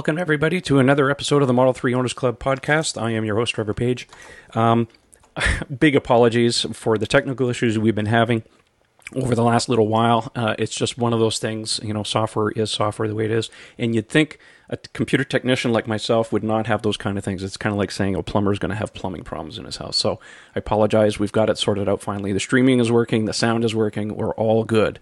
Welcome everybody to another episode of the Model 3 Owners Club podcast. I am your host, Trevor Page. Um, big apologies for the technical issues we've been having over the last little while. Uh, it's just one of those things, you know, software is software the way it is. And you'd think a computer technician like myself would not have those kind of things. It's kind of like saying a plumber's going to have plumbing problems in his house. So I apologize. We've got it sorted out finally. The streaming is working, the sound is working. We're all good.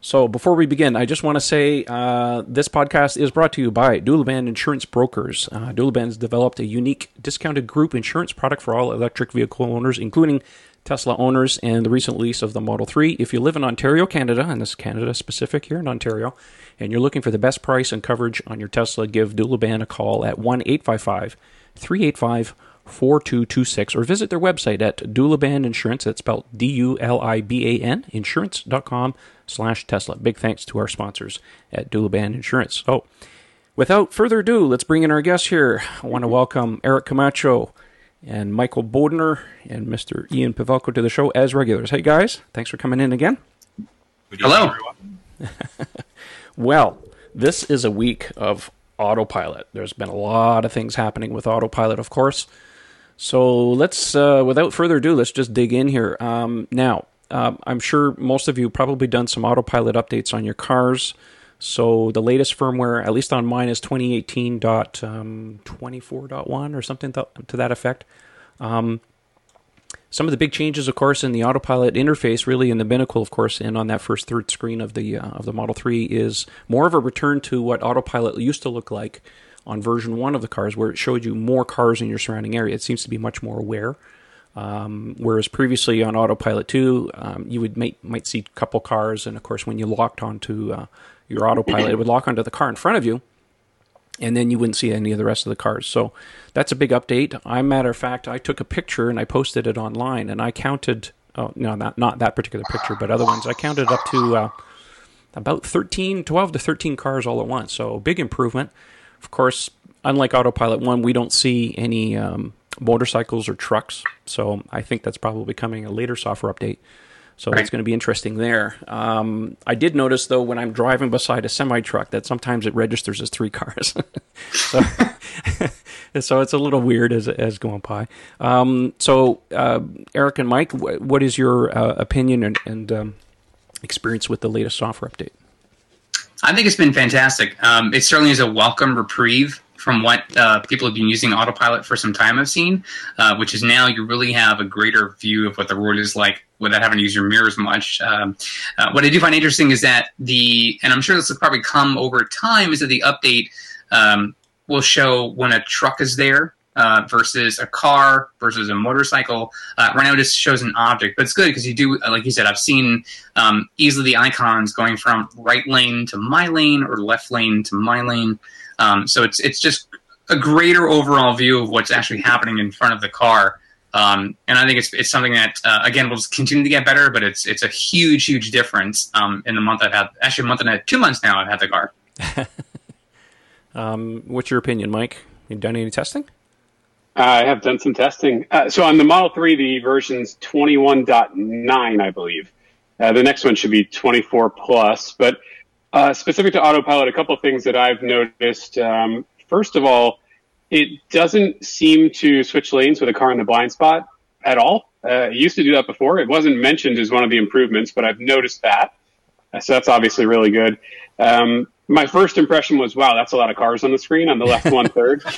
So before we begin, I just want to say uh, this podcast is brought to you by Duliban Insurance Brokers. Uh, has developed a unique discounted group insurance product for all electric vehicle owners, including Tesla owners and the recent lease of the Model 3. If you live in Ontario, Canada, and this is Canada specific here in Ontario, and you're looking for the best price and coverage on your Tesla, give Duliban a call at 1 855 385 4226 or visit their website at Duliban Insurance. That's spelled D U L I B A N, insurance.com slash Tesla. Big thanks to our sponsors at Duliban Insurance. So, without further ado, let's bring in our guests here. I want to welcome Eric Camacho and Michael Bodner and Mr. Ian Pavelko to the show as regulars. Hey, guys. Thanks for coming in again. Hello. well, this is a week of autopilot. There's been a lot of things happening with autopilot, of course. So let's, uh, without further ado, let's just dig in here. Um, now, uh, I'm sure most of you probably done some autopilot updates on your cars. So the latest firmware, at least on mine, is 2018.24.1 um, or something to, that effect. Um, some of the big changes, of course, in the autopilot interface, really in the binnacle, of course, and on that first third screen of the uh, of the Model 3, is more of a return to what autopilot used to look like on version one of the cars, where it showed you more cars in your surrounding area. It seems to be much more aware. Um, whereas previously on Autopilot 2, um, you would make, might see a couple cars, and of course, when you locked onto uh, your autopilot, it would lock onto the car in front of you, and then you wouldn't see any of the rest of the cars. So that's a big update. I, matter of fact, I took a picture and I posted it online, and I counted. Oh, no, not not that particular picture, but other ones. I counted up to uh, about 13, 12 to 13 cars all at once. So big improvement. Of course, unlike Autopilot 1, we don't see any um, motorcycles or trucks. So I think that's probably coming a later software update. So right. it's going to be interesting there. Um, I did notice though when I'm driving beside a semi truck that sometimes it registers as three cars. so, so, it's a little weird as as going by. Um, so uh, Eric and Mike, what is your uh, opinion and, and um, experience with the latest software update? I think it's been fantastic. Um, it certainly is a welcome reprieve from what uh, people have been using autopilot for some time i've seen, uh, which is now you really have a greater view of what the road is like without having to use your mirrors much. Um, uh, what I do find interesting is that the, and I'm sure this will probably come over time, is that the update um, will show when a truck is there uh, versus a car versus a motorcycle. Uh, right now, it just shows an object, but it's good because you do, like you said, I've seen um, easily the icons going from right lane to my lane or left lane to my lane. Um, so it's it's just a greater overall view of what's actually happening in front of the car. Um, and I think it's it's something that uh, again will just continue to get better, but it's it's a huge huge difference um, in the month I've had actually a month and a two months now I've had the car. um, what's your opinion, Mike? You done any testing? I have done some testing. Uh, so on the Model 3, the version's 21.9, I believe. Uh, the next one should be 24 plus. But uh, specific to autopilot, a couple of things that I've noticed. Um, first of all, it doesn't seem to switch lanes with a car in the blind spot at all. Uh, it used to do that before. It wasn't mentioned as one of the improvements, but I've noticed that. Uh, so that's obviously really good. Um, my first impression was, wow, that's a lot of cars on the screen on the left one third.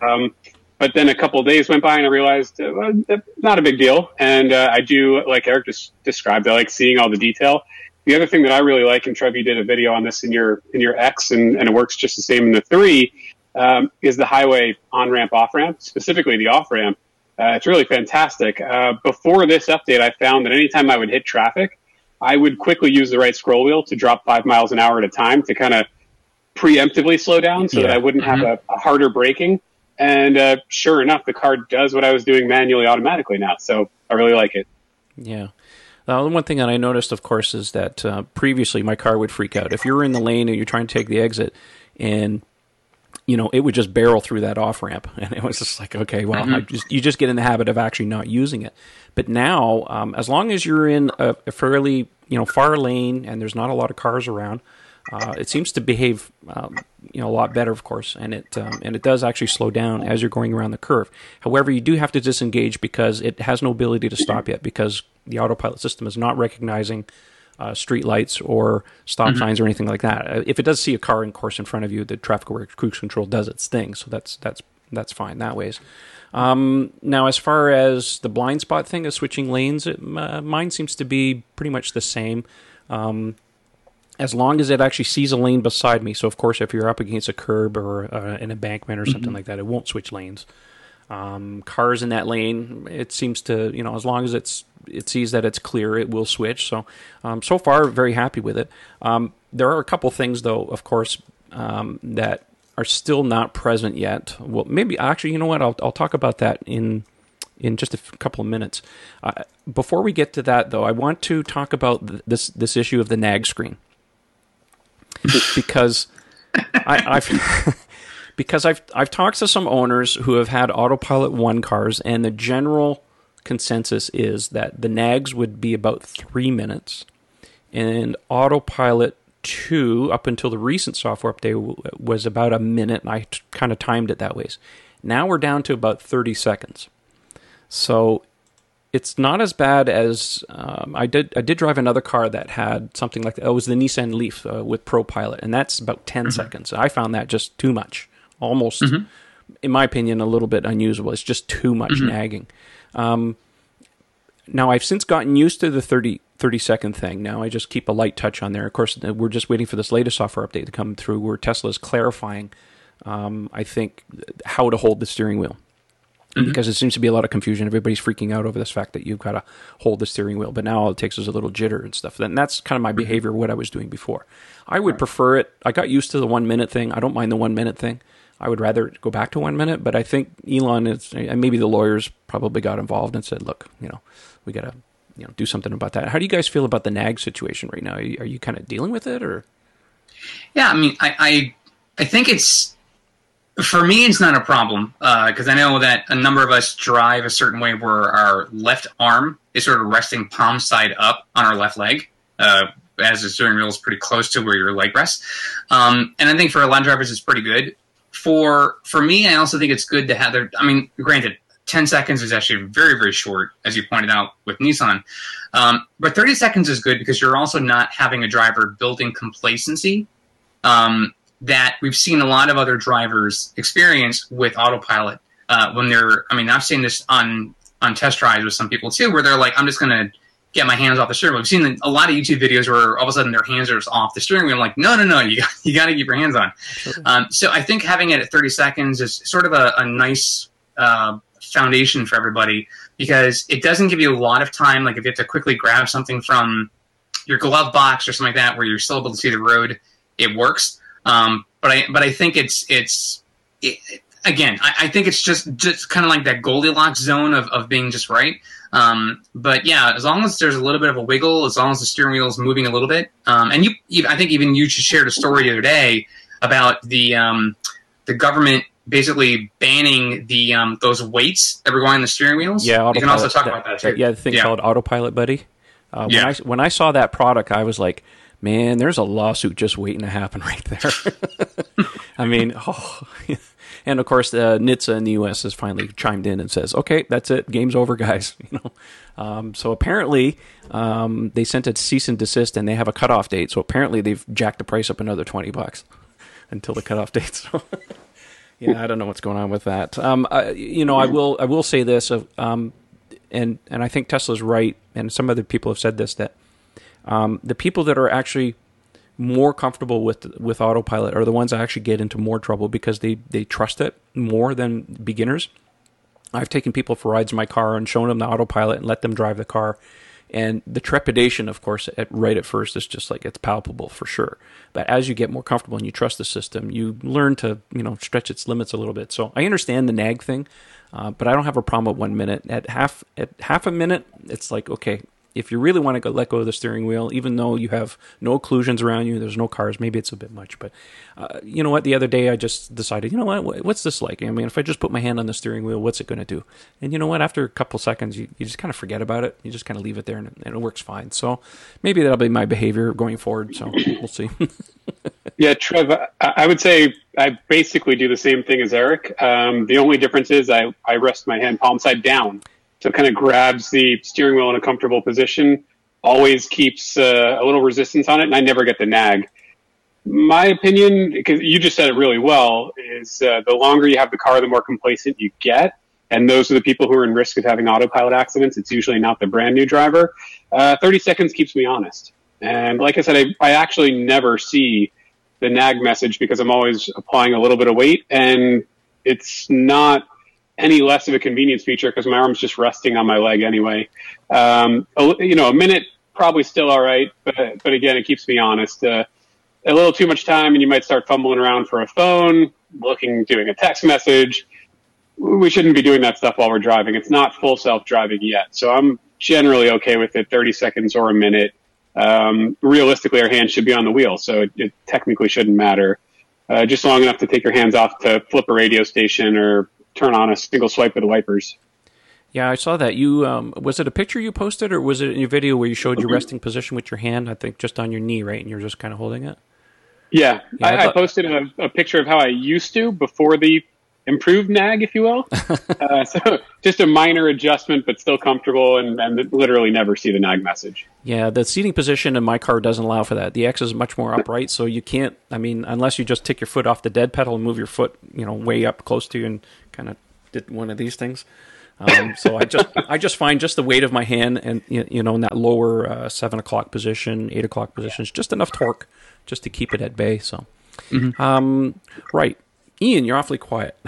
Um, but then a couple days went by and I realized uh, well, not a big deal. And uh, I do, like Eric just described, I like seeing all the detail. The other thing that I really like, and Trev, you did a video on this in your in your X, and, and it works just the same in the three, um, is the highway on ramp off ramp, specifically the off ramp. Uh, it's really fantastic. Uh, before this update, I found that anytime I would hit traffic, I would quickly use the right scroll wheel to drop five miles an hour at a time to kind of preemptively slow down so yeah. that I wouldn't mm-hmm. have a, a harder braking. And uh, sure enough, the car does what I was doing manually automatically now. So I really like it. Yeah. Uh, the one thing that I noticed, of course, is that uh, previously my car would freak out. If you're in the lane and you're trying to take the exit, and you know it would just barrel through that off ramp, and it was just like, okay, well, mm-hmm. just, you just get in the habit of actually not using it. But now, um, as long as you're in a, a, fairly you know far lane and there's not a lot of cars around, Uh, it seems to behave, um, you know, a lot better, of course, and it um, and it does actually slow down as you're going around the curve. However, you do have to disengage because it has no ability to stop yet because the autopilot system is not recognizing uh, street lights or stop mm-hmm. signs or anything like that. Uh, if it does see a car in course in front of you, the traffic aware cruise control does its thing, so that's that's that's fine that ways. Um, now, as far as the blind spot thing of switching lanes, it, uh, mine seems to be pretty much the same. Um, as long as it actually sees a lane beside me. So, of course, if you're up against a curb or uh, an embankment or something mm-hmm. like that, it won't switch lanes. Um, cars in that lane, it seems to, you know, as long as it's it sees that it's clear, it will switch. So, um, so far, very happy with it. Um, there are a couple things, though, of course, um, that are still not present yet. Well, maybe actually, you know what? I'll I'll talk about that in in just a f- couple of minutes. Uh, before we get to that, though, I want to talk about th- this this issue of the nag screen because I, I've because I've I've talked to some owners who have had autopilot one cars, and the general consensus is that the nags would be about three minutes, and autopilot two up until the recent software update was about a minute, and I t- kind of timed it that way. Now we're down to about thirty seconds. So it's not as bad as um, I did. I did drive another car that had something like that. It was the Nissan Leaf uh, with ProPilot, and that's about 10 mm-hmm. seconds. I found that just too much, almost, mm-hmm. in my opinion, a little bit unusable. It's just too much mm-hmm. nagging. Um, now I've since gotten used to the 30, 30 second thing. Now I just keep a light touch on there. Of course, uh, we're just waiting for this latest software update to come through, where Tesla is clarifying, um, I think, how to hold the steering wheel mm-hmm. because it seems to be a lot of confusion. Everybody's freaking out over this fact that you've got to hold the steering wheel, but now all it takes is a little jitter and stuff. And that's kind of my mm-hmm. behavior, what I was doing before. I would right. prefer it. I got used to the one minute thing. I don't mind the one minute thing. I would rather go back to one minute, but I think Elon is, and maybe the lawyers probably got involved and said, look, you know, we got to, you know, do something about that. How do you guys feel about the nag situation right now? Are you, are you kind of dealing with it or? Yeah, I mean, I, I, I think it's, for me, it's not a problem because uh, I know that a number of us drive a certain way where our left arm is sort of resting palm side up on our left leg, uh, as the steering wheel is pretty close to where your leg rests. Um, and I think for a lot of drivers, it's pretty good. For for me, I also think it's good to have their. I mean, granted, 10 seconds is actually very, very short, as you pointed out with Nissan. Um, but 30 seconds is good because you're also not having a driver building complacency. Um, that we've seen a lot of other drivers experience with autopilot uh, when they're. I mean, I've seen this on on test drives with some people too, where they're like, "I'm just going to get my hands off the steering wheel." We've seen a lot of YouTube videos where all of a sudden their hands are just off the steering wheel. I'm like, no, no, no, you got, you got to keep your hands on. Um, so I think having it at 30 seconds is sort of a, a nice uh, foundation for everybody because it doesn't give you a lot of time. Like if you have to quickly grab something from your glove box or something like that, where you're still able to see the road, it works. Um, but I but I think it's it's it, again I, I, think it's just just kind of like that Goldilocks zone of, of being just right. Um, but yeah, as long as there's a little bit of a wiggle, as long as the steering wheel is moving a little bit, um, and you, I think even you just shared a story the other day about the um, the government basically banning the um, those weights that were going on the steering wheels. Yeah, autopilot, you can also talk that, about that too. Yeah, the thing yeah. called Autopilot Buddy. Uh, when yeah. I when I saw that product, I was like, man, there's a lawsuit just waiting to happen right there. I mean, oh. and of course, uh, NHTSA in the U.S. has finally chimed in and says, "Okay, that's it, game's over, guys." You know, um, so apparently um, they sent a cease and desist, and they have a cutoff date. So apparently they've jacked the price up another twenty bucks until the cutoff date. So. yeah, I don't know what's going on with that. Um, I, you know, I will I will say this, uh, um, and and I think Tesla's right, and some other people have said this that um, the people that are actually more comfortable with with autopilot are the ones that actually get into more trouble because they they trust it more than beginners. I've taken people for rides in my car and shown them the autopilot and let them drive the car. And the trepidation, of course, at, right at first is just like it's palpable for sure. But as you get more comfortable and you trust the system, you learn to you know stretch its limits a little bit. So I understand the nag thing, uh, but I don't have a problem at one minute. At half at half a minute, it's like okay, if you really want to go, let go of the steering wheel, even though you have no occlusions around you, there's no cars, maybe it's a bit much. But uh, you know what? The other day I just decided, you know what? What's this like? I mean, if I just put my hand on the steering wheel, what's it going to do? And you know what? After a couple seconds, you, you just kind of forget about it. You just kind of leave it there and, and it works fine. So maybe that'll be my behavior going forward. So we'll see. yeah, Trev, I, would say I basically do the same thing as Eric. Um, the only difference is I, I rest my hand palm side down so it kind of grabs the steering wheel in a comfortable position, always keeps uh, a little resistance on it, and I never get the nag. My opinion, because you just said it really well, is uh, the longer you have the car, the more complacent you get. And those are the people who are in risk of having autopilot accidents. It's usually not the brand new driver. Uh, 30 seconds keeps me honest. And like I said, I, I actually never see the nag message because I'm always applying a little bit of weight and it's not any less of a convenience feature because my arm's just resting on my leg anyway. Um, you know, a minute probably still all right, but but again, it keeps me honest. Uh, a little too much time, and you might start fumbling around for a phone, looking, doing a text message. We shouldn't be doing that stuff while we're driving. It's not full self driving yet, so I'm generally okay with it. Thirty seconds or a minute. Um, realistically, our hands should be on the wheel, so it, it technically shouldn't matter. Uh, just long enough to take your hands off to flip a radio station or turn on a single swipe of the wipers. Yeah, I saw that. You um, was it a picture you posted, or was it in your video where you showed your resting position with your hand? I think just on your knee, right, and you're just kind of holding it. Yeah, yeah I, I, thought... I, posted a, a, picture of how I used to before the improved nag, if you will. uh, so just a minor adjustment, but still comfortable, and, and literally never see the nag message. Yeah, the seating position in my car doesn't allow for that. The X is much more upright, so you can't. I mean, unless you just take your foot off the dead pedal and move your foot, you know, way up close to you and kind of did one of these things. Um, so I just I just find just the weight of my hand and you know in that lower uh, seven o'clock position, eight o'clock position is just enough torque just to keep it at bay. So, mm-hmm. um, right, Ian, you're awfully quiet.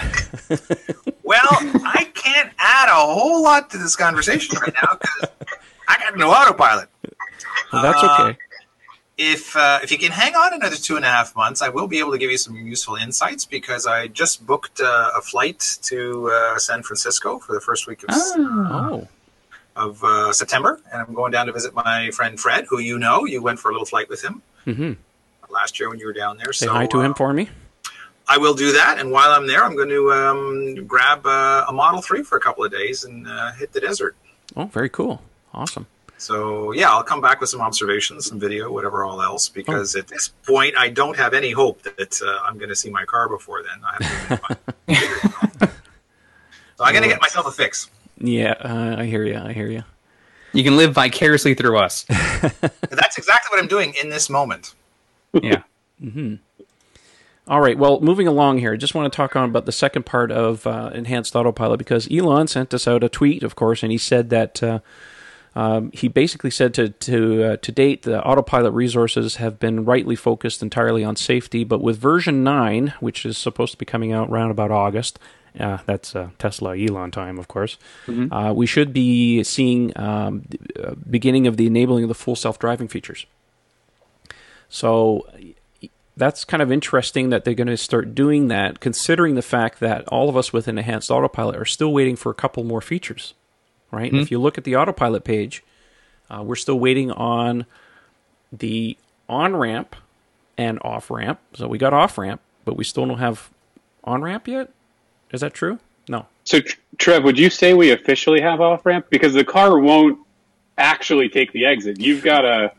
well, I can't add a whole lot to this conversation right now because I got no autopilot. Well, that's uh, okay if uh, if you can hang on another two and a half months, I will be able to give you some useful insights because I just booked uh, a flight to uh, San Francisco for the first week of, oh. of uh, September, and I'm going down to visit my friend Fred, who you know. You went for a little flight with him mm-hmm. last year when you were down there. Say so, hi to him uh, for me. I will do that, and while I'm there, I'm going to um, grab uh, a Model Three for a couple of days and hit the desert. Oh, very cool! Awesome. So yeah, I'll come back with some observations, some video, whatever all else, because oh. at this point I don't have any hope that uh, I'm going to see my car before then. I have to so I'm going to get myself a fix. Yeah, uh, I hear you. I hear you. You can live vicariously through us. That's exactly what I'm doing in this moment. Yeah. mm-hmm. All right. Well, moving along here, I just want to talk on about the second part of uh, enhanced autopilot because Elon sent us out a tweet, of course, and he said that uh, um, he basically said to to uh, to date, the autopilot resources have been rightly focused entirely on safety, but with version nine, which is supposed to be coming out around about August, uh, that's uh, Tesla Elon time, of course. Mm-hmm. Uh, we should be seeing um, the uh, beginning of the enabling of the full self driving features. So that's kind of interesting that they're going to start doing that, considering the fact that all of us with an enhanced autopilot are still waiting for a couple more features right? Mm-hmm. If you look at the autopilot page, uh, we're still waiting on the on ramp and off ramp. So we got off ramp, but we still don't have on ramp yet. Is that true? No. So, Trev, would you say we officially have off ramp because the car won't actually take the exit? You've got to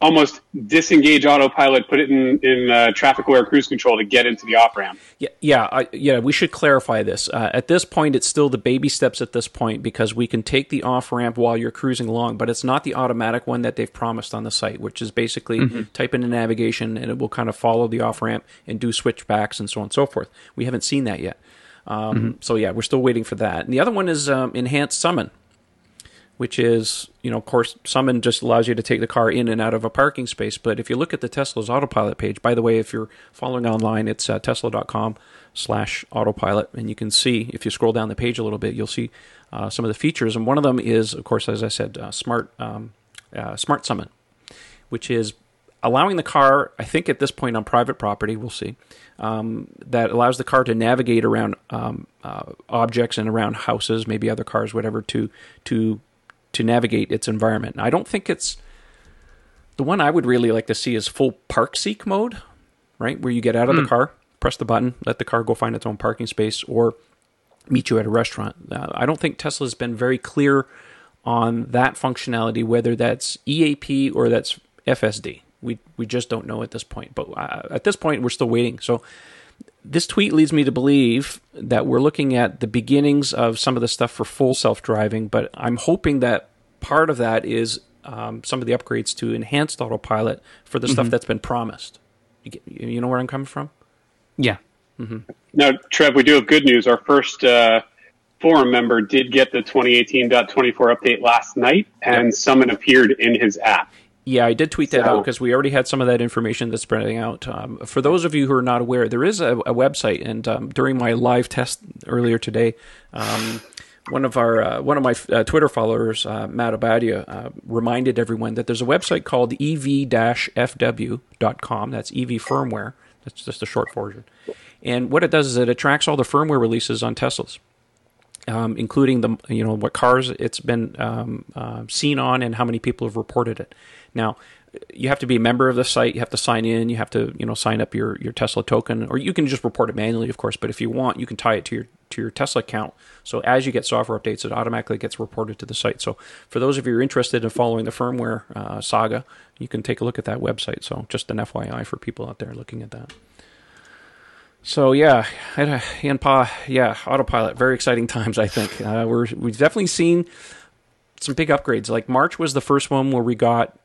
almost disengage autopilot, put it in in uh, traffic aware cruise control to get into the off ramp. Yeah, yeah, I, yeah. We should clarify this. Uh, at this point, it's still the baby steps. At this point, because we can take the off ramp while you're cruising along, but it's not the automatic one that they've promised on the site, which is basically mm-hmm. type in a navigation and it will kind of follow the off ramp and do switchbacks and so on and so forth. We haven't seen that yet. Um, mm-hmm. So yeah, we're still waiting for that. And the other one is um, enhanced summon which is, you know, of course, Summon just allows you to take the car in and out of a parking space. But if you look at the Tesla's autopilot page, by the way, if you're following online, it's uh, tesla.com slash autopilot. And you can see, if you scroll down the page a little bit, you'll see uh, some of the features. And one of them is, of course, as I said, uh, smart, um, uh, smart Summon, which is allowing the car, I think at this point on private property, we'll see, um, that allows the car to navigate around um, uh, objects and around houses, maybe other cars, whatever, to to to navigate its environment. I don't think it's the one I would really like to see is full park seek mode, right? Where you get out of mm. the hmm. car, press the button, let the car go find its own parking space, or meet you at a restaurant. Uh, I don't think Tesla's been very clear on that functionality, whether that's EAP or that's FSD. We we just don't know at this point. But uh, at this point, we're still waiting. So this tweet leads me to believe that we're looking at the beginnings of some of the stuff for full self driving. But I'm hoping that part of that is um, some of the upgrades to enhanced autopilot for the mm-hmm. stuff that's been promised. You, get, you, know where I'm coming from? Yeah. Mm-hmm. Now, Trev, we do have good news. Our first uh, forum member did get the 2018.24 update last night, and yep. Summon appeared in his app. Yeah, I did tweet that so, out because we already had some of that information that's spreading out. Um, for those of you who are not aware, there is a, a website, and um, during my live test earlier today, um, one of our uh, one of my uh, Twitter followers, uh, Matt Abadia, uh, reminded everyone that there's a website called ev-fw.com. That's EV firmware. That's just a short version. And what it does is it tracks all the firmware releases on Teslas um, including the you know what cars it's been um, uh, seen on and how many people have reported it. Now, you have to be a member of the site. You have to sign in. You have to you know sign up your, your Tesla token, or you can just report it manually, of course. But if you want, you can tie it to your to your Tesla account. So as you get software updates, it automatically gets reported to the site. So for those of you who are interested in following the firmware uh, saga, you can take a look at that website. So just an FYI for people out there looking at that. So yeah, Yanpa, yeah, autopilot, very exciting times. I think uh, we're we've definitely seen some big upgrades. Like March was the first one where we got,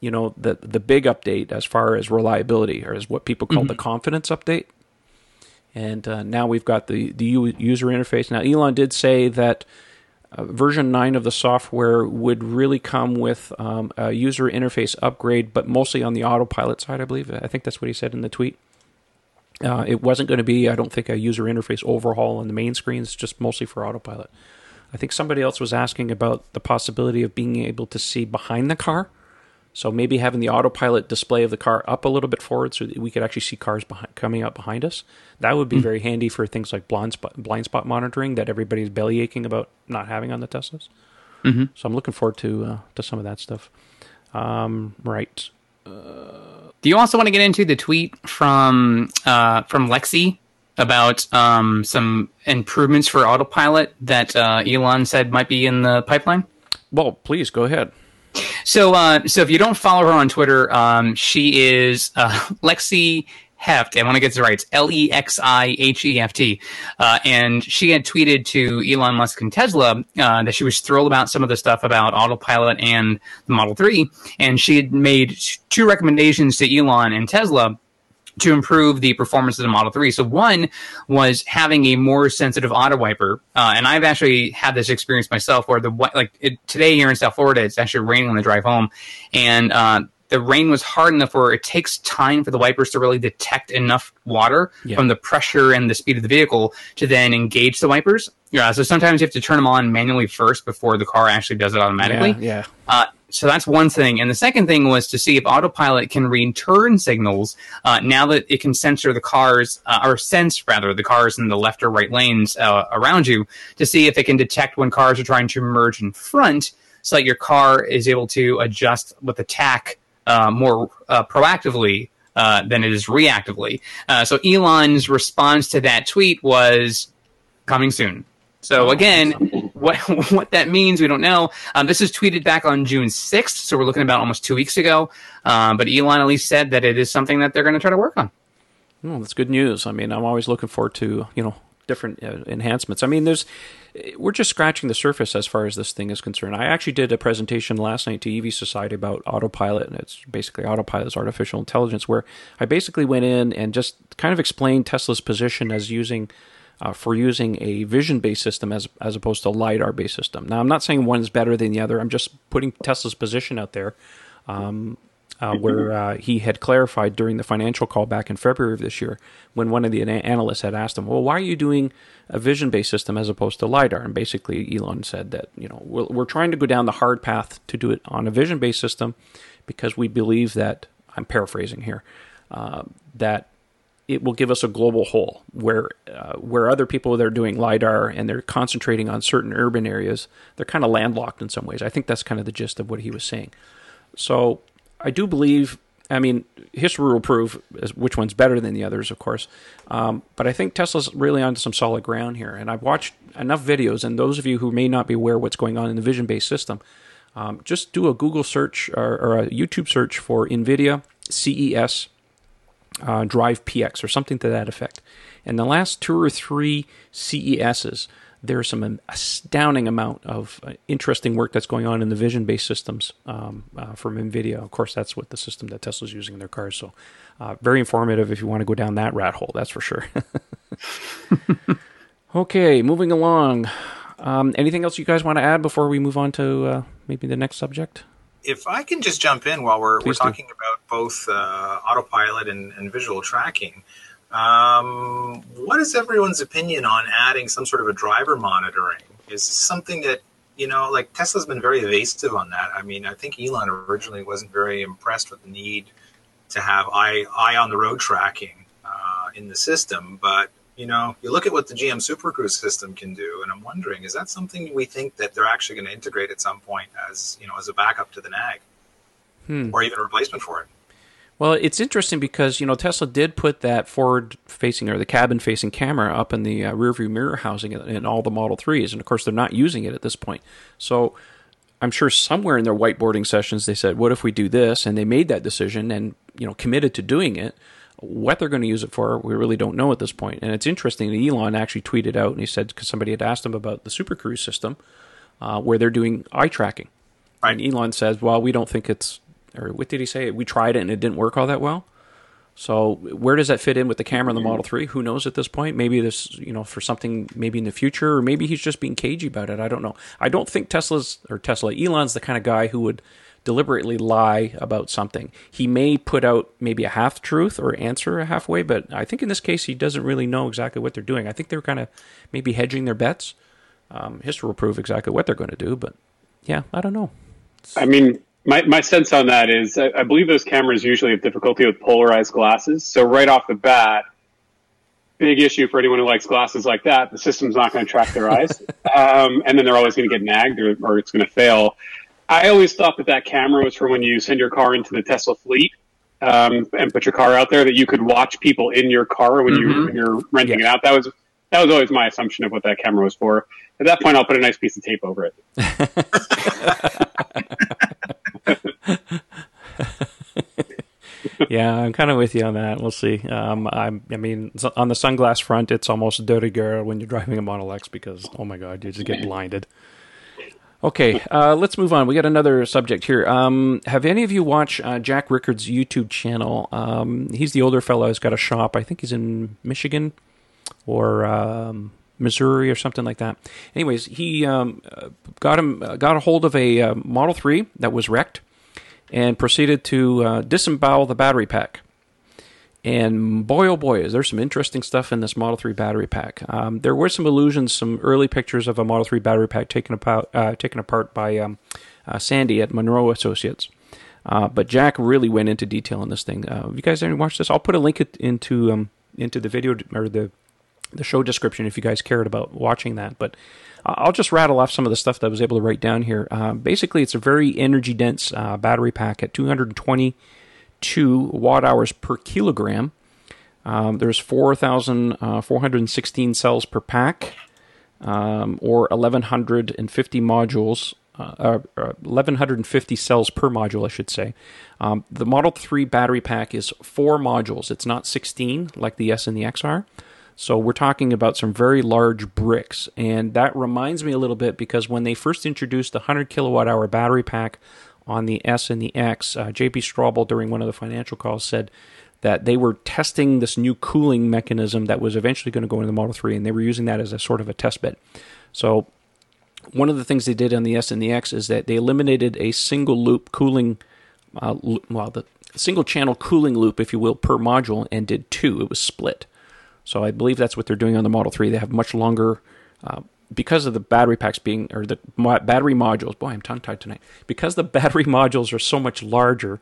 you know, the the big update as far as reliability, or as what people call mm-hmm. the confidence update. And uh, now we've got the the user interface. Now Elon did say that. Uh, version 9 of the software would really come with um, a user interface upgrade, but mostly on the autopilot side, I believe. I think that's what he said in the tweet. Uh, it wasn't going to be, I don't think, a user interface overhaul on the main screens, just mostly for autopilot. I think somebody else was asking about the possibility of being able to see behind the car. So maybe having the autopilot display of the car up a little bit forward so that we could actually see cars behind, coming up behind us. That would be mm very handy for things like blind spot, blind spot monitoring that everybody's belly aching about not having on the Teslas. Mm-hmm. So I'm looking forward to uh, to some of that stuff. Um, right. Uh, do you also want to get into the tweet from uh, from Lexi about um, some improvements for autopilot that uh, Elon said might be in the pipeline? Well, please go ahead. So, uh, so if you don't follow her on Twitter, um, she is uh, Lexi Heft. I want to get this right. It's L E X I H E F T. Uh, and she had tweeted to Elon Musk and Tesla uh, that she was thrilled about some of the stuff about autopilot and the Model 3. And she had made two recommendations to Elon and Tesla to improve the performance of the Model 3. So one was having a more sensitive auto wiper. Uh, and I've actually had this experience myself where the, like it, today here in South Florida, it's actually raining on the drive home. And, uh, the rain was hard enough where it takes time for the wipers to really detect enough water yeah. from the pressure and the speed of the vehicle to then engage the wipers. Yeah, so sometimes you have to turn them on manually first before the car actually does it automatically. Yeah. yeah. Uh, so that's one thing. And the second thing was to see if autopilot can read turn signals uh, now that it can censor the cars, uh, or sense rather, the cars in the left or right lanes uh, around you to see if it can detect when cars are trying to merge in front so that your car is able to adjust with tach uh, more uh, proactively uh, than it is reactively. So Elon's response to that tweet was coming soon. So again, what what that means, we don't know. Um, this is tweeted back on June 6th, so we're looking about almost two weeks ago. Um, but Elon at least said that it is something that they're going to try to work on. Well, that's good news. I mean, I'm always looking forward to you know different uh, enhancements. I mean, there's we're just scratching the surface as far as this thing is concerned. I actually did a presentation last night to EV Society about autopilot, and it's basically autopilot is artificial intelligence, where I basically went in and just kind of explained Tesla's position as using. Uh, for using a vision-based system as as opposed to a lidar-based system. Now, I'm not saying one is better than the other. I'm just putting Tesla's position out there. Um, uh, where uh, he had clarified during the financial call back in February of this year when one of the analysts had asked him, "Well, why are you doing a vision-based system as opposed to lidar?" And basically, Elon said that you know we're, we're trying to go down the hard path to do it on a vision-based system because we believe that I'm paraphrasing here uh, that it will give us a global whole where uh, where other people that are doing lidar and they're concentrating on certain urban areas they're kind of landlocked in some ways. I think that's kind of the gist of what he was saying. So i do believe i mean history will prove which one's better than the others of course um, but i think tesla's really onto some solid ground here. And i've watched enough videos and those of you who may not be aware what's going on in the vision based system um, just do a google search or, or, a youtube search for nvidia ces uh, Drive PX or something to that effect. In the last two or three CESs, there's some astounding amount of uh, interesting work that's going on in the vision-based systems um, uh, from NVIDIA. Of course, that's what the system that Tesla's using in their cars. So, uh, very informative if you want to go down that rat hole. That's for sure. okay, moving along. Um, anything else you guys want to add before we move on to uh, maybe the next subject? If I can just jump in while we're, we're talking about both uh, autopilot and, and, visual tracking, um, what is everyone's opinion on adding some sort of a driver monitoring? Is something that you know, like Tesla's been very evasive on that. I mean, I think Elon originally wasn't very impressed with the need to have eye eye on the road tracking uh, in the system, but you know, you look at what the GM Super Cruise system can do, and I'm wondering, is that something we think that they're actually going to integrate at some point as you know as a backup to the NAG, hmm. or even a replacement for it? Well, it's interesting because you know Tesla did put that forward-facing or the cabin-facing camera up in the uh, rearview mirror housing in all the Model Threes, and of course they're not using it at this point. So I'm sure somewhere in their whiteboarding sessions they said, "What if we do this?" and they made that decision and you know committed to doing it. What they're going to use it for, we really don't know at this point. And it's interesting that Elon actually tweeted out and he said, because somebody had asked him about the Super Cruise system, uh, where they're doing eye tracking. Right. And Elon says, well, we don't think it's, or what did he say? We tried it and it didn't work all that well. So where does that fit in with the camera in the Model 3? Who knows at this point? Maybe this, you know, for something maybe in the future, or maybe he's just being cagey about it. I don't know. I don't think Tesla's, or Tesla, Elon's the kind of guy who would – deliberately lie about something. He may put out maybe a half truth or answer a halfway, but I think in this case he doesn't really know exactly what they're doing. I think they're kind of maybe hedging their bets. Um, history will prove exactly what they're going to do, but yeah, I don't know. It's... I mean, my, my sense on that is I, I believe those cameras usually have difficulty with polarized glasses. So right off the bat, big issue for anyone who likes glasses like that. The system's not going to track their eyes, um, and then they're always going to get nagged or, or it's going to fail. I always thought that that camera was for when you send your car into the Tesla fleet um, and put your car out there that you could watch people in your car when, mm-hmm. you, when you're renting yeah. it out. That was that was always my assumption of what that camera was for. At that point, I'll put a nice piece of tape over it. yeah, I'm kind of with you on that. We'll see. Um, I'm, I mean, on the sunglass front, it's almost dirty girl when you're driving a Model X because, oh my God, you just get blinded. Okay, uh, let's move on. We got another subject here. Um, have any of you watched uh, Jack Rickard's YouTube channel? Um, he's the older fellow who's got a shop. I think he's in Michigan or um, Missouri or something like that. Anyways, he um, got him uh, got a hold of a uh, Model Three that was wrecked and proceeded to uh, disembowel the battery pack. And boy, oh boy, is there some interesting stuff in this Model 3 battery pack. Um, there were some illusions, some early pictures of a Model 3 battery pack taken apart, uh, taken apart by um, uh, Sandy at Munro Associates. Uh, but Jack really went into detail on this thing. Uh, have you guys ever watched this? I'll put a link into um, into the video or the the show description if you guys cared about watching that. But I'll just rattle off some of the stuff that I was able to write down here. Uh, basically, it's a very energy dense uh, battery pack at 220 two watt hours per kilogram. Um, there's 4,416 uh, cells per pack, um, or 1,150 modules, uh, uh, 1,150 cells per module, I should say. Um, the Model 3 battery pack is four modules. It's not 16 like the S and the XR. So we're talking about some very large bricks. And that reminds me a little bit because when they first introduced the 100 kilowatt hour battery pack on the S and the X. Uh, JP Straubel, during one of the financial calls, said that they were testing this new cooling mechanism that was eventually going to go into the Model 3, and they were using that as a sort of a test bed. So, one of the things they did on the S and the X is that they eliminated a single loop cooling, uh, well, the single channel cooling loop, if you will, per module, and did two. It was split. So, I believe that's what they're doing on the Model 3. They have much longer. Uh, because of the battery packs being or the battery modules boy i'm tongue tied tonight because the battery modules are so much larger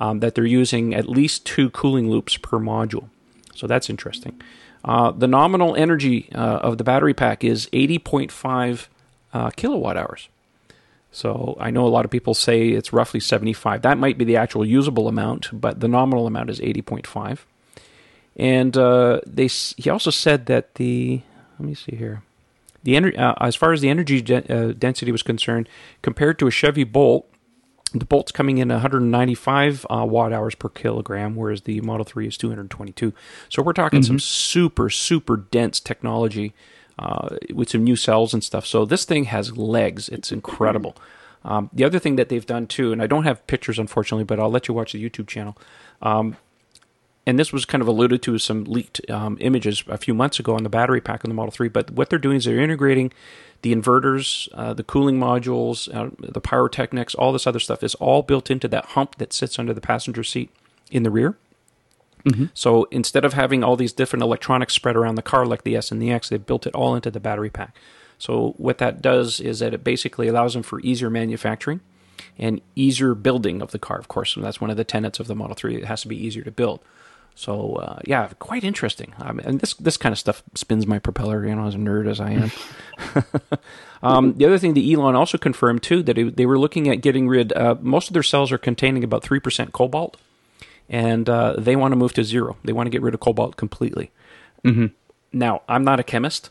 um, that they're using at least two cooling loops per module So that's interesting. Uh, the nominal energy uh, of the battery pack is 80.5 uh, kilowatt hours. So I know a lot of people say it's roughly 75. That might be the actual usable amount, but the nominal amount is 80.5. And uh, they he also said that the let me see here. The ener- uh, as far as the energy de- uh, density was concerned, compared to a Chevy Bolt, the Bolt's coming in 195 uh, watt hours per kilogram, whereas the Model 3 is 222. So we're talking some super, super dense technology uh, with some new cells and stuff. So this thing has legs. It's incredible. Um, the other thing that they've done too, and I don't have pictures unfortunately, but I'll let you watch the YouTube channel. Um, and this was kind of alluded to as some leaked um, images a few months ago on the battery pack on the Model 3. But what they're doing is they're integrating the inverters, uh, the cooling modules, uh, the pyrotechnics, all this other stuff is all built into that hump that sits under the passenger seat in the rear. So instead of having all these different electronics spread around the car like the S and the X, they've built it all into the battery pack. So what that does is that it basically allows them for easier manufacturing and easier building of the car. Of course, and that's one of the tenets of the Model 3. It has to be easier to build. So uh, yeah, quite interesting. Um, and this this kind of stuff spins my propeller, you know, as a nerd as I am. um, the other thing that Elon also confirmed too that it, they were looking at getting rid. Uh, most of their cells are containing about three percent cobalt, and uh, they want to move to zero. They want to get rid of cobalt completely. Now, I'm not a chemist.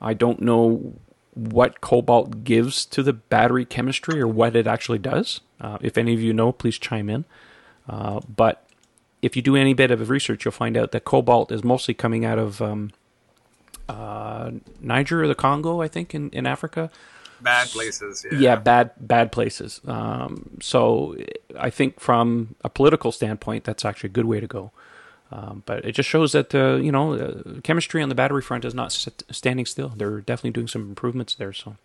I don't know what cobalt gives to the battery chemistry or what it actually does. Uh, if any of you know, please chime in. Uh, but if you do any bit of research, you'll find out that cobalt is mostly coming out of um, uh, Niger or the Congo, I think, in, in Africa. Bad places. Yeah. Yeah, bad bad places. Um, so I think from a political standpoint, that's actually a good way to go. Um, but it just shows that uh, you know uh, chemistry on the battery front is not st- standing still. They're definitely doing some improvements there. So,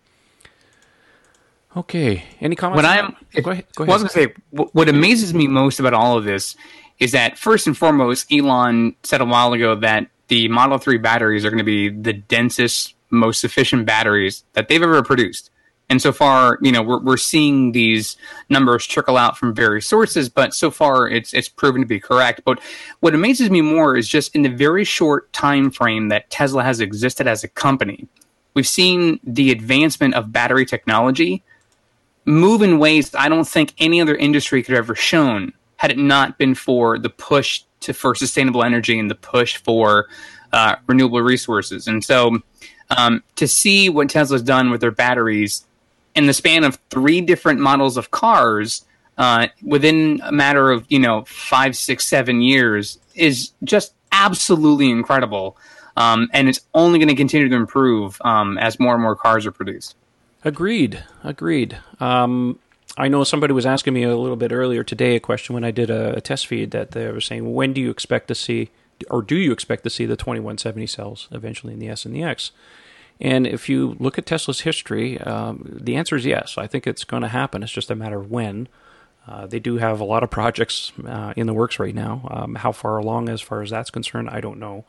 okay, any comments? What on I'm, that? go ahead. Go Well, I was going to say, what amazes me most about all of this is that first and foremost, Elon said a while ago that the Model 3 batteries are going to be the densest, most efficient batteries that they've ever produced. And so far, you know, we're, we're seeing these numbers trickle out from various sources, but so far it's it's proven to be correct. But what amazes me more is just in the very short time frame that Tesla has existed as a company, we've seen the advancement of battery technology move in ways I don't think any other industry could have ever shown had it not been for the push to for sustainable energy and the push for uh, renewable resources. And so, um, to see what Tesla's done with their batteries in the span of three different models of cars uh, within a matter of you know five, six, seven years is just absolutely incredible. Um, and it's only going to continue to improve um, as more and more cars are produced. Agreed. Agreed. Um, I know somebody was asking me a little bit earlier today a question when I did a, a test feed that they were saying, when do you expect to see, or do you expect to see the 2170 cells eventually in the S and the X? And if you look at Tesla's history, um, the answer is yes. I think it's going to happen. It's just a matter of when. Uh, they do have a lot of projects uh, in the works right now. Um, how far along, as far as that's concerned, I don't know.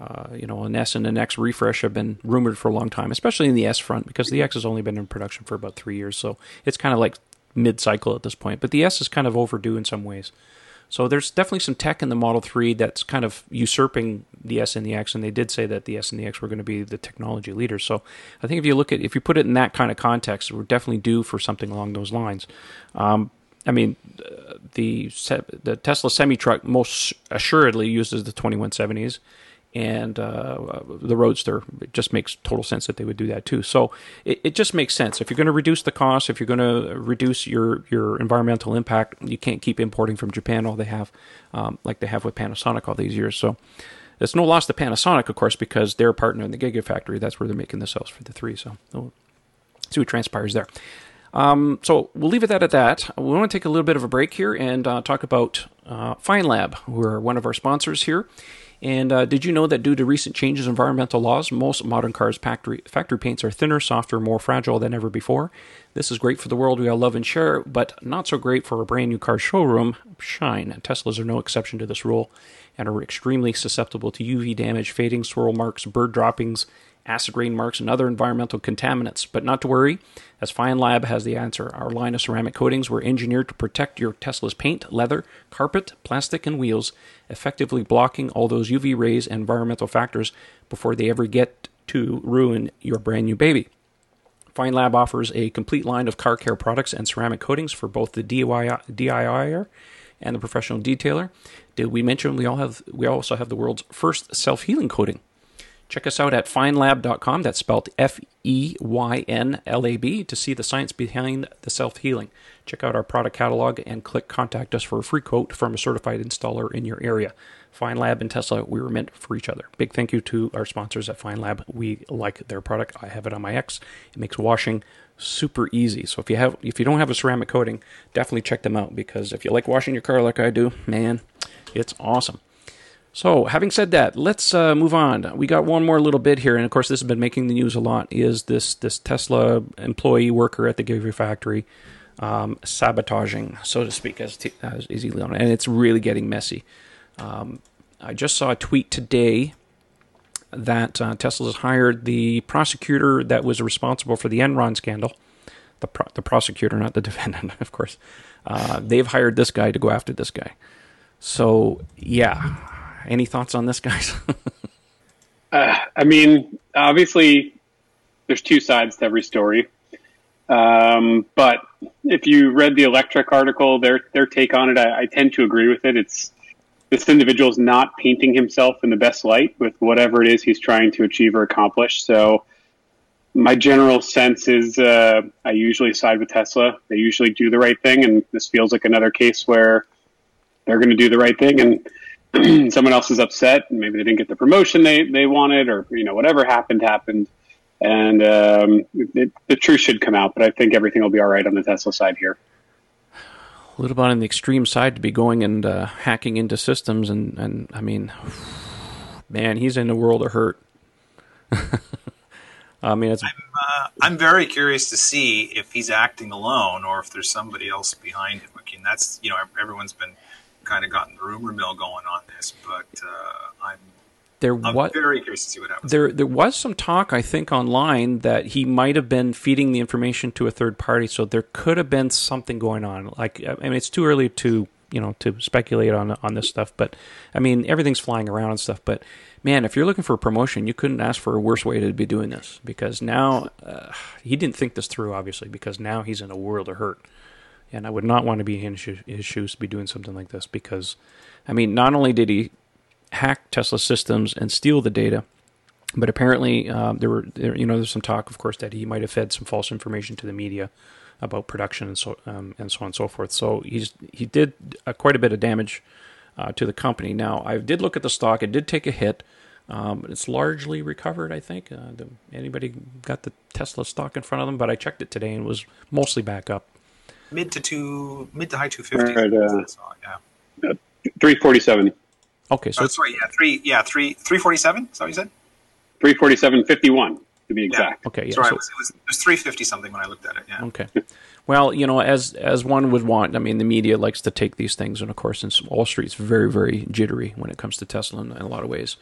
Uh, you know, an S and an X refresh have been rumored for a long time, especially in the S front, because the X has only been in production for about three years, so it's kind of like mid-cycle at this point. But the S is kind of overdue in some ways. So there's definitely some tech in the Model 3 that's kind of usurping the S and the X, and they did say that the S and the X were going to be the technology leaders. So I think if you look at if you put it in that kind of context, we're definitely due for something along those lines. Um, I mean, the the Tesla semi truck most assuredly uses the 2170s, and uh, the Roadster. It just makes total sense that they would do that too. So it, it just makes sense. If you're going to reduce the cost, if you're going to reduce your your environmental impact, you can't keep importing from Japan all they have, um, like they have with Panasonic all these years. So. It's no loss to Panasonic, of course, because they're a partner in the Gigafactory. That's where they're making the cells for the three. So we'll see what transpires there. Um, so we'll leave it at that. We want to take a little bit of a break here and uh, talk about uh, FineLab, who are one of our sponsors here. And uh, did you know that due to recent changes in environmental laws, most modern cars' factory, factory paints are thinner, softer, more fragile than ever before? This is great for the world we all love and share, but not so great for a brand new car showroom. Shine. Teslas are no exception to this rule and are extremely susceptible to UV damage, fading, swirl marks, bird droppings, acid rain marks, and other environmental contaminants. But not to worry, as Fine Lab has the answer. Our line of ceramic coatings were engineered to protect your Tesla's paint, leather, carpet, plastic, and wheels, effectively blocking all those UV rays and environmental factors before they ever get to ruin your brand new baby. Fine Lab offers a complete line of car care products and ceramic coatings for both the DIY, DIYer and the professional detailer. Did we mention we all have we also have the world's first self-healing coating? Check us out at feynlab.com. That's spelled F E Y N L A B to see the science behind the self healing. Check out our product catalog and click contact us for a free quote from a certified installer in your area. Feynlab and Tesla, we were meant for each other. Big thank you to our sponsors at Feynlab. We like their product. I have it on my X. It makes washing super easy. So if you have if you don't have a ceramic coating, definitely check them out because if you like washing your car like I do, man, it's awesome. So, having said that, let's uh, move on. We got one more little bit here, and of course, this has been making the news a lot. Is this this Tesla employee worker at the Gigafactory um, sabotaging, so to speak, as, t- as easy and it's really getting messy. Um, I just saw a tweet today that uh, Tesla has hired the prosecutor that was responsible for the Enron scandal. The pro- the prosecutor, not the defendant, of course. Uh, they've hired this guy to go after this guy. So yeah, any thoughts on this, guys? uh, I mean, obviously, there's two sides to every story. Um, but if you read the Electrek article, their their take on it, I, I tend to agree with it. It's this individual is not painting himself in the best light with whatever it is he's trying to achieve or accomplish. So, my general sense is uh, I usually side with Tesla. They usually do the right thing, and this feels like another case where they're going to do the right thing and someone else is upset and maybe they didn't get the promotion they, they wanted or you know whatever happened happened and um, it, the truth should come out but i think everything will be all right on the tesla side here a little bit on the extreme side to be going and uh, hacking into systems and, and i mean man he's in a world of hurt I mean, it's. I'm, uh, I'm very curious to see if he's acting alone or if there's somebody else behind him. I mean, that's you know everyone's been kind of gotten the rumor mill going on this, but uh, I'm there I'm was very curious to see what happens. There, there was some talk, I think, online that he might have been feeding the information to a third party. So there could have been something going on. Like, I mean, it's too early to you know to speculate on on this stuff, but I mean, everything's flying around and stuff. But man, if you're looking for a promotion, you couldn't ask for a worse way to be doing this because now uh, he didn't think this through, obviously, because now he's in a world of hurt and I would not want to be in his shoes to be doing something like this because, I mean, not only did he hack Tesla systems and steal the data, but apparently um, there were, there, you know, there's some talk, of course, that he might have fed some false information to the media about production and so um, and so on and so forth. So he's he did uh, quite a bit of damage uh, to the company. Now I did look at the stock; it did take a hit. Um, it's largely recovered, I think. Uh, the, anybody got the Tesla stock in front of them? But I checked it today and was mostly back up mid to two, mid to high two fifty. Right, uh, yeah. Three forty seven. Okay, so oh, sorry, yeah, three, yeah, three, three forty seven. Is that what you said? Three forty seven fifty one to be exact. Yeah. Okay, yeah. Sorry, so, it, was, it, was, it was three fifty something when I looked at it. Yeah. Okay. Well, you know, as as one would want, I mean, the media likes to take these things, and of course, in Wall Street's very, very jittery when it comes to Tesla in, in a lot of ways.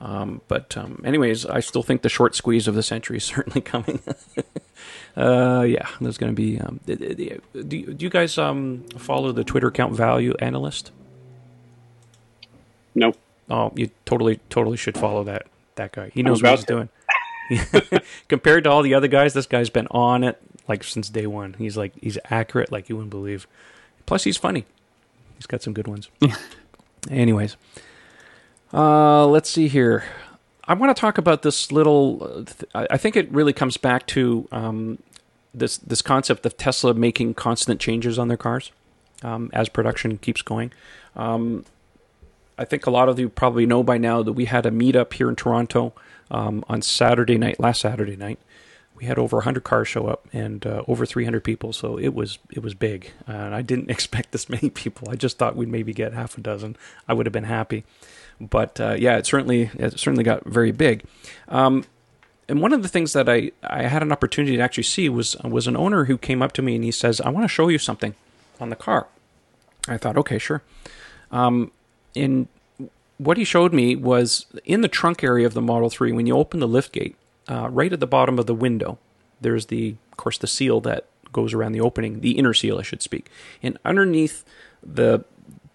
Um, but um, anyways, I still think the short squeeze of the century is certainly coming. Uh, yeah, there's going to be. Um, do, do, you guys um, follow the Twitter account Value Analyst? No. Oh, you totally, totally should follow that that guy. He knows what he's to. doing. Compared to all the other guys, this guy's been on it like since day one. He's like he's accurate like you wouldn't believe. Plus, he's funny. He's got some good ones. Anyways. Uh, let's see here. I want to talk about this little. Uh, I think it really comes back to um, this this concept of Tesla making constant changes on their cars um, as production keeps going. Um, I think a lot of you probably know by now that we had a meetup here in Toronto um, on Saturday night, last Saturday night. We had over 100 cars show up and uh, over 300 people, so it was it was big. Uh, and I didn't expect this many people. I just thought we'd maybe get half a dozen. I would have been happy. But uh, yeah, it certainly it certainly got very big. Um, and one of the things that I, I had an opportunity to actually see was was an owner who came up to me and he says, "I want to show you something on the car." I thought, okay, sure. Um, and what he showed me was in the trunk area of the Model 3, when you open the lift gate, uh, right at the bottom of the window, there's the, of course, the seal that goes around the opening, the inner seal, I should speak. And underneath the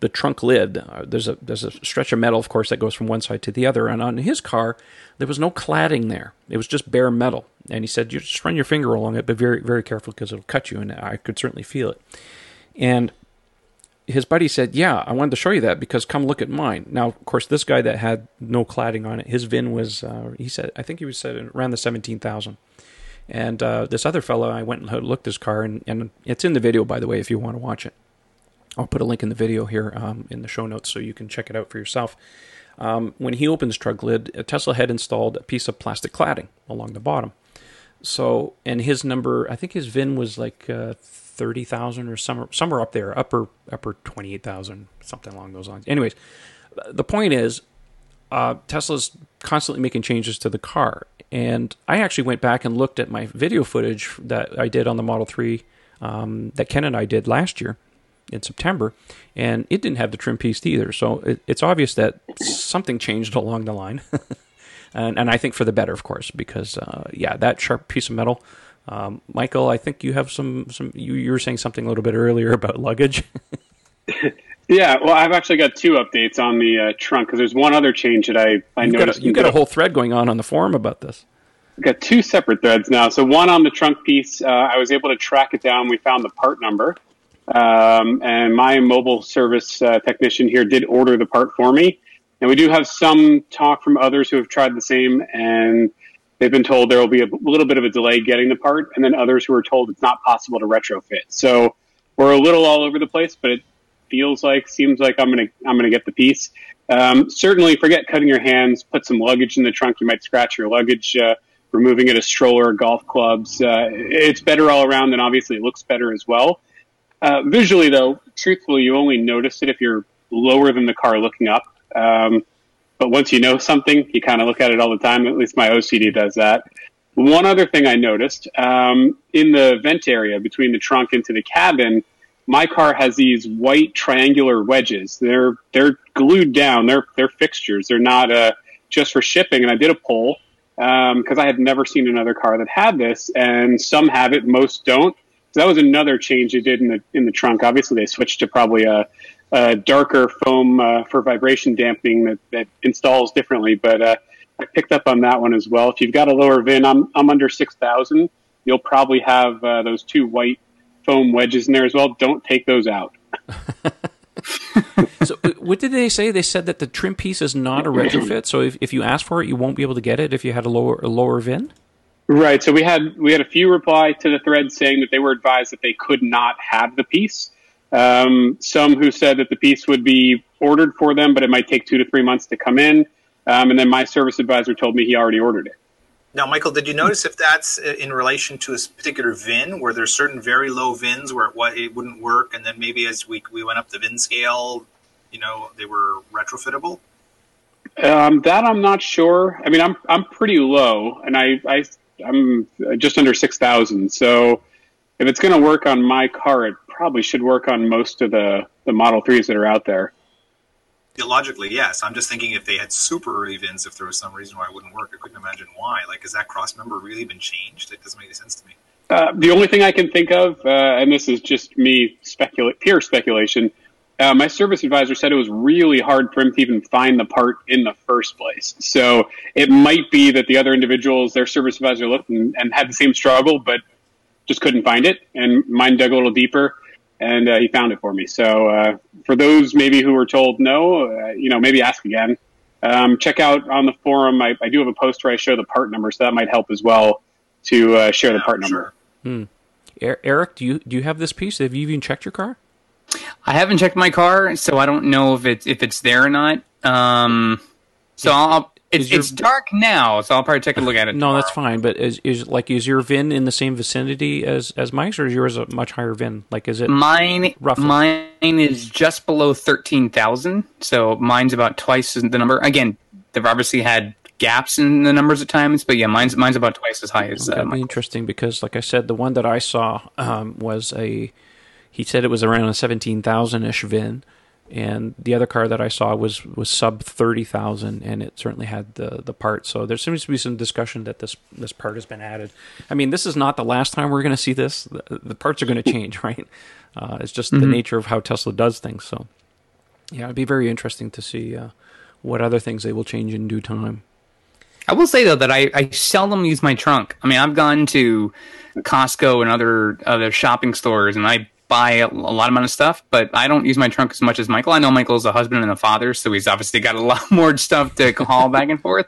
the trunk lid, uh, there's a there's a stretch of metal, of course, that goes from one side to the other. And on his car, there was no cladding there; it was just bare metal. And he said, "You just run your finger along it, but very very careful because it'll cut you." And I could certainly feel it. And his buddy said, "Yeah, I wanted to show you that because come look at mine." Now, of course, this guy that had no cladding on it, his VIN was uh, he said I think he was said around the seventeen thousand. And uh, this other fellow, I went and looked his car, and, and it's in the video, by the way, if you want to watch it. I'll put a link in the video here um, in the show notes so you can check it out for yourself. Um, when he trunk lid, Tesla had installed a piece of plastic cladding along the bottom. So, and his number, I think his VIN was like uh, thirty thousand or somewhere somewhere up there, upper upper twenty eight thousand, something along those lines. Anyways, the point is, uh, Tesla's constantly making changes to the car, and I actually went back and looked at my video footage that I did on the Model Three um, that Ken and I did last year in September, and it didn't have the trim piece either. So it, it's obvious that something changed along the line. and, and I think for the better, of course, because uh, yeah, that sharp piece of metal. Um, Michael, I think you have some some. You, you were saying something a little bit earlier about luggage. yeah, well, I've actually got two updates on the uh, trunk because there's one other change that I I you noticed. Got a, you got a whole thread going on on the forum about this. I've got two separate threads now. So one on the trunk piece, uh, I was able to track it down. We found the part number, um, and my mobile service uh, technician here did order the part for me. And we do have some talk from others who have tried the same, and they've been told there will be a little bit of a delay getting the part, and then others who are told it's not possible to retrofit. So we're a little all over the place, but it feels like, seems like I'm gonna I'm gonna get the piece. Um, certainly, forget cutting your hands. Put some luggage in the trunk. You might scratch your luggage. Uh, removing it a stroller, golf clubs. Uh, it's better all around, and obviously it looks better as well. Uh, visually, though, truthfully, you only notice it if you're lower than the car looking up. Um, but once you know something, you kind of look at it all the time. At least my OCD does that. One other thing I noticed um, in the vent area between the trunk into the cabin, my car has these white triangular wedges. They're they're glued down. They're they're fixtures. They're not uh, just for shipping. And I did a poll because um, I had never seen another car that had this, and some have it, most don't. So that was another change they did in the in the trunk. Obviously, they switched to probably a, a darker foam uh, for vibration dampening that, that installs differently. But uh, I picked up on that one as well. If you've got a lower VIN, I'm I'm under six thousand. You'll probably have uh, those two white foam wedges in there as well. Don't take those out. so uh, what did they say? They said that the trim piece is not a retrofit. So if, if you ask for it, you won't be able to get it if you had a lower a lower VIN. Right. So we had we had a few reply to the thread saying that they were advised that they could not have the piece. Um, some who said that the piece would be ordered for them, but it might take two to three months to come in. Um, and then my service advisor told me he already ordered it. Now, Michael, did you notice if that's in relation to a particular VIN, where there's certain very low VINs where it, it wouldn't work, and then maybe as we we went up the VIN scale, you know, they were retrofittable? Um, that I'm not sure. I mean, I'm I'm pretty low, and I, I I'm just under six thousand. So if it's going to work on my car, it probably should work on most of the the Model Threes that are out there. Logically, yes. I'm just thinking if they had super early VINs, if there was some reason why it wouldn't work, I couldn't imagine why. Like, has that cross member really been changed? It doesn't make any sense to me. Uh, the only thing I can think of, uh, and this is just me specula- pure speculation, uh, my service advisor said it was really hard for him to even find the part in the first place. So it might be that the other individuals, their service advisor looked and, and had the same struggle, but just couldn't find it. And mine dug a little deeper and uh, he found it for me. So uh, for those maybe who were told no, uh, you know, maybe ask again. Um, check out on the forum. I, I, do have a post where I show the part number, so that might help as well to uh, share the part number. Hmm. Eric, do you do you have this piece? Have you even checked your car? I haven't checked my car, so I don't know if it's if it's there or not. Um, so I'll it's, your, it's dark now, so I'll probably take a look at it. No, that's fine. But is, is like is your VIN in the same vicinity as as Mike's, or is yours a much higher VIN? Like, is it mine? Roughly? Mine is just below thirteen thousand, so mine's about twice the number. Again, they've obviously had gaps in the numbers at times. But yeah, mine's mine's about twice as high as. Uh, be interesting because, like I said, the one that I saw um, was a. He said it was around a seventeen thousand ish VIN, and the other car that I saw was was sub thirty thousand, and it certainly had the the part. So there seems to be some discussion that this this part has been added. I mean, this is not the last time we're going to see this. The, the parts are going to change, right? Uh, it's just the nature of how Tesla does things. So, yeah, it'd be very interesting to see uh, what other things they will change in due time. I will say though that I, I seldom use my trunk. I mean, I've gone to Costco and other other shopping stores, and I buy a, a lot amount of stuff, but I don't use my trunk as much as Michael. I know Michael's a husband and a father, so he's obviously got a lot more stuff to haul back and forth.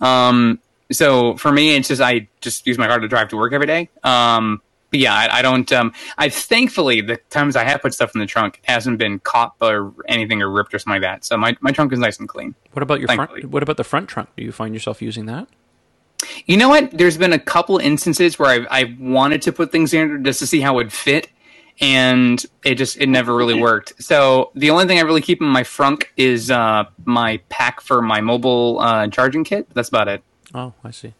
Um, so for me, it's just I just use my car to drive to work every day. Um, but yeah, I, I don't. Um, I thankfully the times I have put stuff in the trunk hasn't been caught or anything or ripped or something like that. So my, my trunk is nice and clean. What about your Thankfully. front? What about the front trunk? Do you find yourself using that? You know what? There's been a couple instances where I've, I wanted to put things in just to see how it would fit, and it just it never really worked. So the only thing I really keep in my frunk is uh, my pack for my mobile uh, charging kit. That's about it. Oh, I see.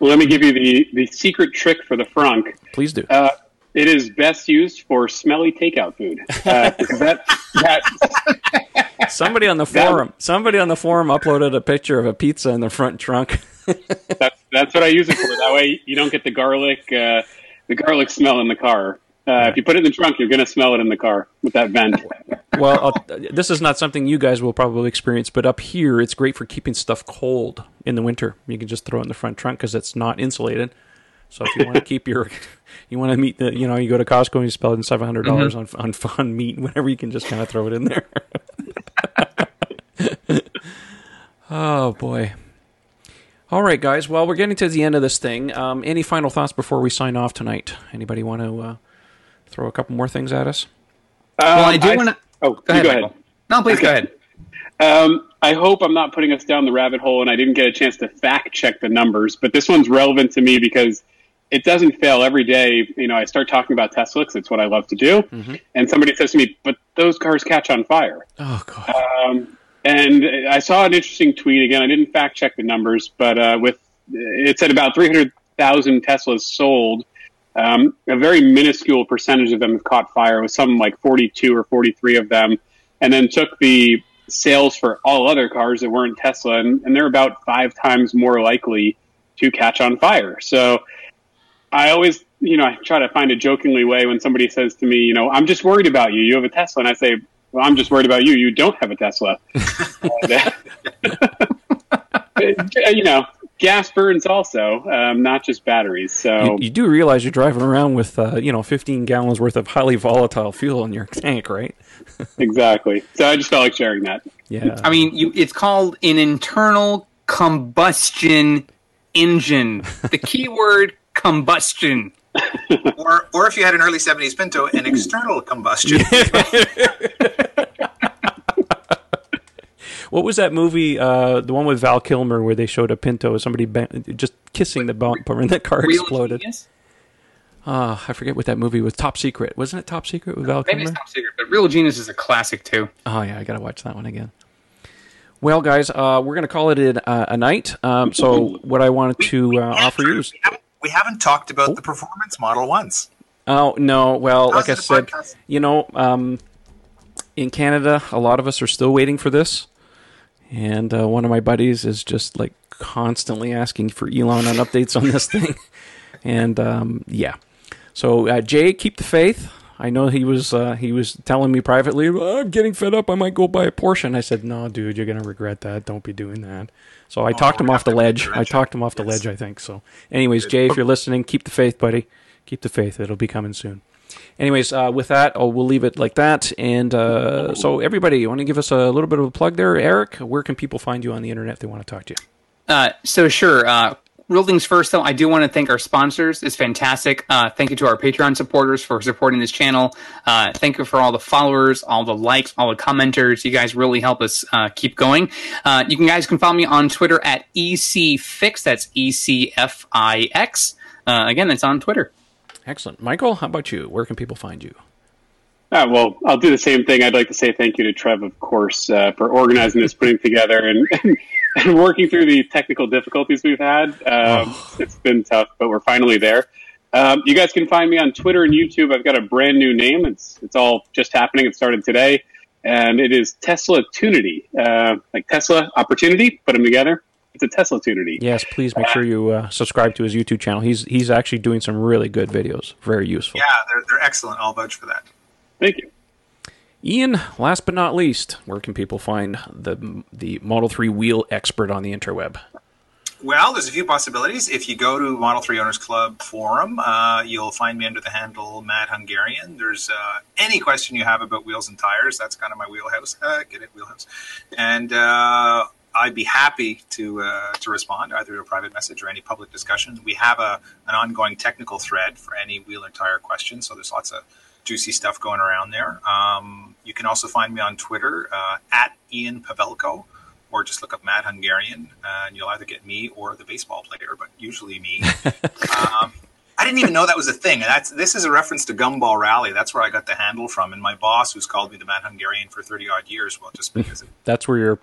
Well, let me give you the, the secret trick for the frunk. Please do. Uh, it is best used for smelly takeout food. Uh, 'cause that, that, somebody on the that- forum, somebody on the forum uploaded a picture of a pizza in the front trunk. that's, that's what I use it for. That way you don't get the garlic, uh, the garlic smell in the car. Uh, if you put it in the trunk, you're going to smell it in the car with that vent. well, I'll, this is not something you guys will probably experience, but up here, it's great for keeping stuff cold in the winter. You can just throw it in the front trunk because it's not insulated. So if you want to keep your, you want to meet the, you know, you go to Costco and you spend seven hundred dollars on on fun meat, whatever, you can just kind of throw it in there. oh boy. All right, guys. Well, we're getting to the end of this thing. Um, any final thoughts before we sign off tonight? Anybody want to uh, throw a couple more things at us? Well, I do Um, want to. Oh, Go ahead, go ahead. No, please go ahead. Um, I hope I'm not putting us down the rabbit hole and I didn't get a chance to fact check the numbers, but this one's relevant to me because it doesn't fail every day. You know, I start talking about Tesla 'cause it's what I love to do. And somebody says to me, but those cars catch on fire. Oh God. Um, and I saw an interesting tweet again. I didn't fact check the numbers, but uh, with it said about 300,000 Teslas sold. Um, a very minuscule percentage of them have caught fire. It was something like 42 or 43 of them, and then took the sales for all other cars that weren't Tesla, and, and they're about five times more likely to catch on fire. So I always, you know, I try to find a jokingly way when somebody says to me, you know, I'm just worried about you. You have a Tesla, and I say, well, I'm just worried about you. You don't have a Tesla. You know, gas burns also, um, not just batteries. So You, you do realize you're driving around with, uh, you know, 15 gallons worth of highly volatile fuel in your tank, right? exactly. So I just felt like sharing that. Yeah. I mean, you, it's called an internal combustion engine. The keyword combustion. Or, or if you had an early 70s Pinto, an external combustion. What was that movie, uh, the one with Val Kilmer, where they showed a Pinto, somebody bang, just kissing the bumper and that car Real exploded? genius? Ah, I forget what that movie was. Top Secret. Wasn't it Top Secret with Val Maybe Kilmer? it's top secret, but Real Genius is a classic too. Oh yeah, I gotta watch that one again. Well, guys, uh, we're gonna call it a, uh, a night. Um, so, what I wanted to uh, offer you is We haven't, we haven't talked about the performance model once. Oh no! Well, How's like I said, podcast? you know, um, in Canada, a lot of us are still waiting for this, and uh, one of my buddies is just like constantly asking for Elon on updates on this thing, and um, yeah. So uh, Jay, keep the faith. I know he was uh, he was telling me privately, "Oh, I'm getting fed up. I might go buy a Porsche. And I said, No, dude, you're gonna regret that. Don't be doing that. So I talked him off the ledge. I talked him off the Yes. ledge. I think so. Anyways, Jay, if you're listening, keep the faith, buddy. Keep the faith. It'll be coming soon. Anyways, uh, with that, oh, we'll leave it like that. And uh, so, everybody, you want to give us a little bit of a plug there, Eric? Where can people find you on the internet if they want to talk to you? Uh, so sure. Uh, real things first, though. I do want to thank our sponsors. It's fantastic. Uh, thank you to our Patreon supporters for supporting this channel. Uh, thank you for all the followers, all the likes, all the commenters. You guys really help us keep going. You can guys can follow me on Twitter at ecfix. That's E C F I X. Again, that's on Twitter. Excellent. Michael, how about you? Where can people find you? Uh, well, I'll do the same thing. I'd like to say thank you to Trev, of course, uh, for organizing this, putting together, and, and, and working through the technical difficulties we've had. Um, oh. It's been tough, but we're finally there. Um, you guys can find me on Twitter and YouTube. I've got a brand new name. It's it's all just happening. It started today, and it is Tesla Tunity, uh, like Tesla Opportunity. Put them together. It's a Tesla Tunity. Yes, please make sure you uh, subscribe to his YouTube channel. He's he's actually doing some really good videos. Very useful. Yeah, they're they're excellent. I'll vouch for that. Thank you. Ian, last but not least, where can people find the the Model 3 wheel expert on the interweb? Well, there's a few possibilities. If you go to Model 3 Owners Club forum, uh, you'll find me under the handle Mad Hungarian. There's uh, any question you have about wheels and tires, that's kind of my wheelhouse. Uh, get it, wheelhouse. And uh, I'd be happy to uh, to respond either to a private message or any public discussion. We have a an ongoing technical thread for any wheel and tire questions, so there's lots of juicy stuff going around there. Um, you can also find me on Twitter uh, at Ian Pavelko or just look up Mad Hungarian, uh, and you'll either get me or the baseball player, but usually me. um, I didn't even know that was a thing, and that's this is a reference to Gumball Rally. That's where I got the handle from, and my boss, who's called me the Mad Hungarian for thirty odd years, well, just because that's where your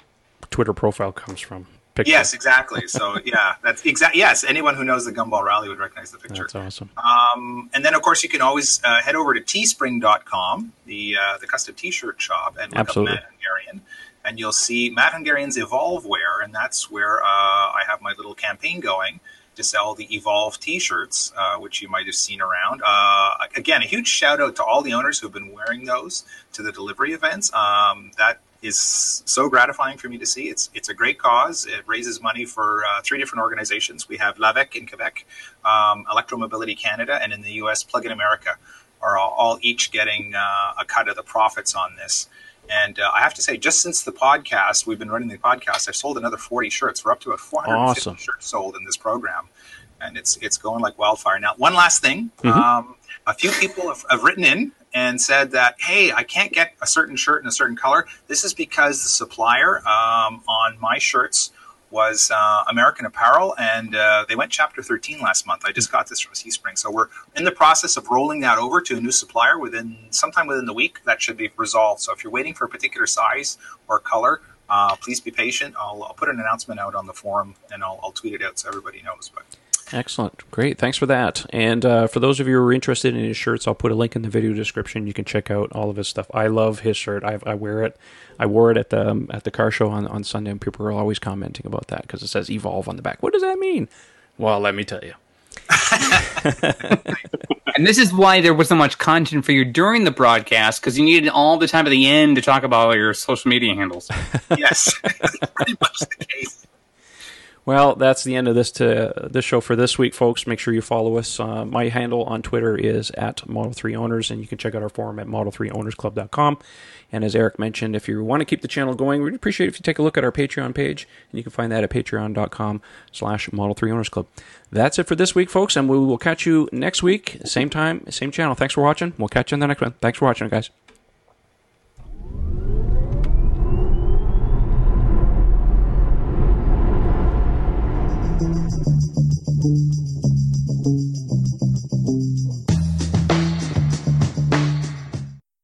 Twitter profile comes from. Picture. Yes, exactly. So yeah, that's exact. Yes, anyone who knows the Gumball Rally would recognize the picture. That's awesome. Um, and then of course you can always uh, head over to teespring.com, the uh, the custom T-shirt shop, and look Absolutely. up Mad Hungarian and you'll see Mad Hungarian's Evolve Wear, and that's where uh, I have my little campaign going to sell the Evolve T-shirts, uh, which you might have seen around. Uh, again, a huge shout out to all the owners who've been wearing those to the delivery events. Um, that is so gratifying for me to see. It's it's a great cause. It raises money for uh, three different organizations. We have LAVEC in Quebec, um, Electromobility Canada, and in the U.S., Plug in America are all, all each getting uh, a cut of the profits on this. And uh, I have to say, just since the podcast, we've been running the podcast, I've sold another 40 shirts. We're up to about 450 awesome. shirts sold in this program. And it's it's going like wildfire. Now, one last thing. Mm-hmm. Um, a few people have, have written in and said that, hey, I can't get a certain shirt in a certain color. This is because the supplier um, on my shirts was uh, American Apparel, and uh, they went Chapter 13 last month. I just got this from Teespring, so we're in the process of rolling that over to a new supplier within sometime within the week. That should be resolved. So if you're waiting for a particular size or color, uh, please be patient. I'll, I'll, put an announcement out on the forum, and I'll, I'll tweet it out so everybody knows. But Excellent. Great. Thanks for that. And uh, for those of you who are interested in his shirts, I'll put a link in the video description. You can check out all of his stuff. I love his shirt. I, I wear it. I wore it at the um, at the car show on, on Sunday, and people are always commenting about that because it says "Evolve" on the back. What does that mean? Well, let me tell you. and this is why there was so much content for you during the broadcast because you needed all the time at the end to talk about all your social media handles. yes, pretty much the case. Well, that's the end of this to this show for this week, folks. Make sure you follow us. Uh, my handle on Twitter is at Model 3 Owners, and you can check out our forum at Model3OwnersClub.com. And as Eric mentioned, if you want to keep the channel going, we'd appreciate if you take a look at our Patreon page, and you can find that at patreon.com slash Model 3 Owners Club. That's it for this week, folks, and we will catch you next week, same time, same channel. Thanks for watching. We'll catch you in the next one. Thanks for watching, guys.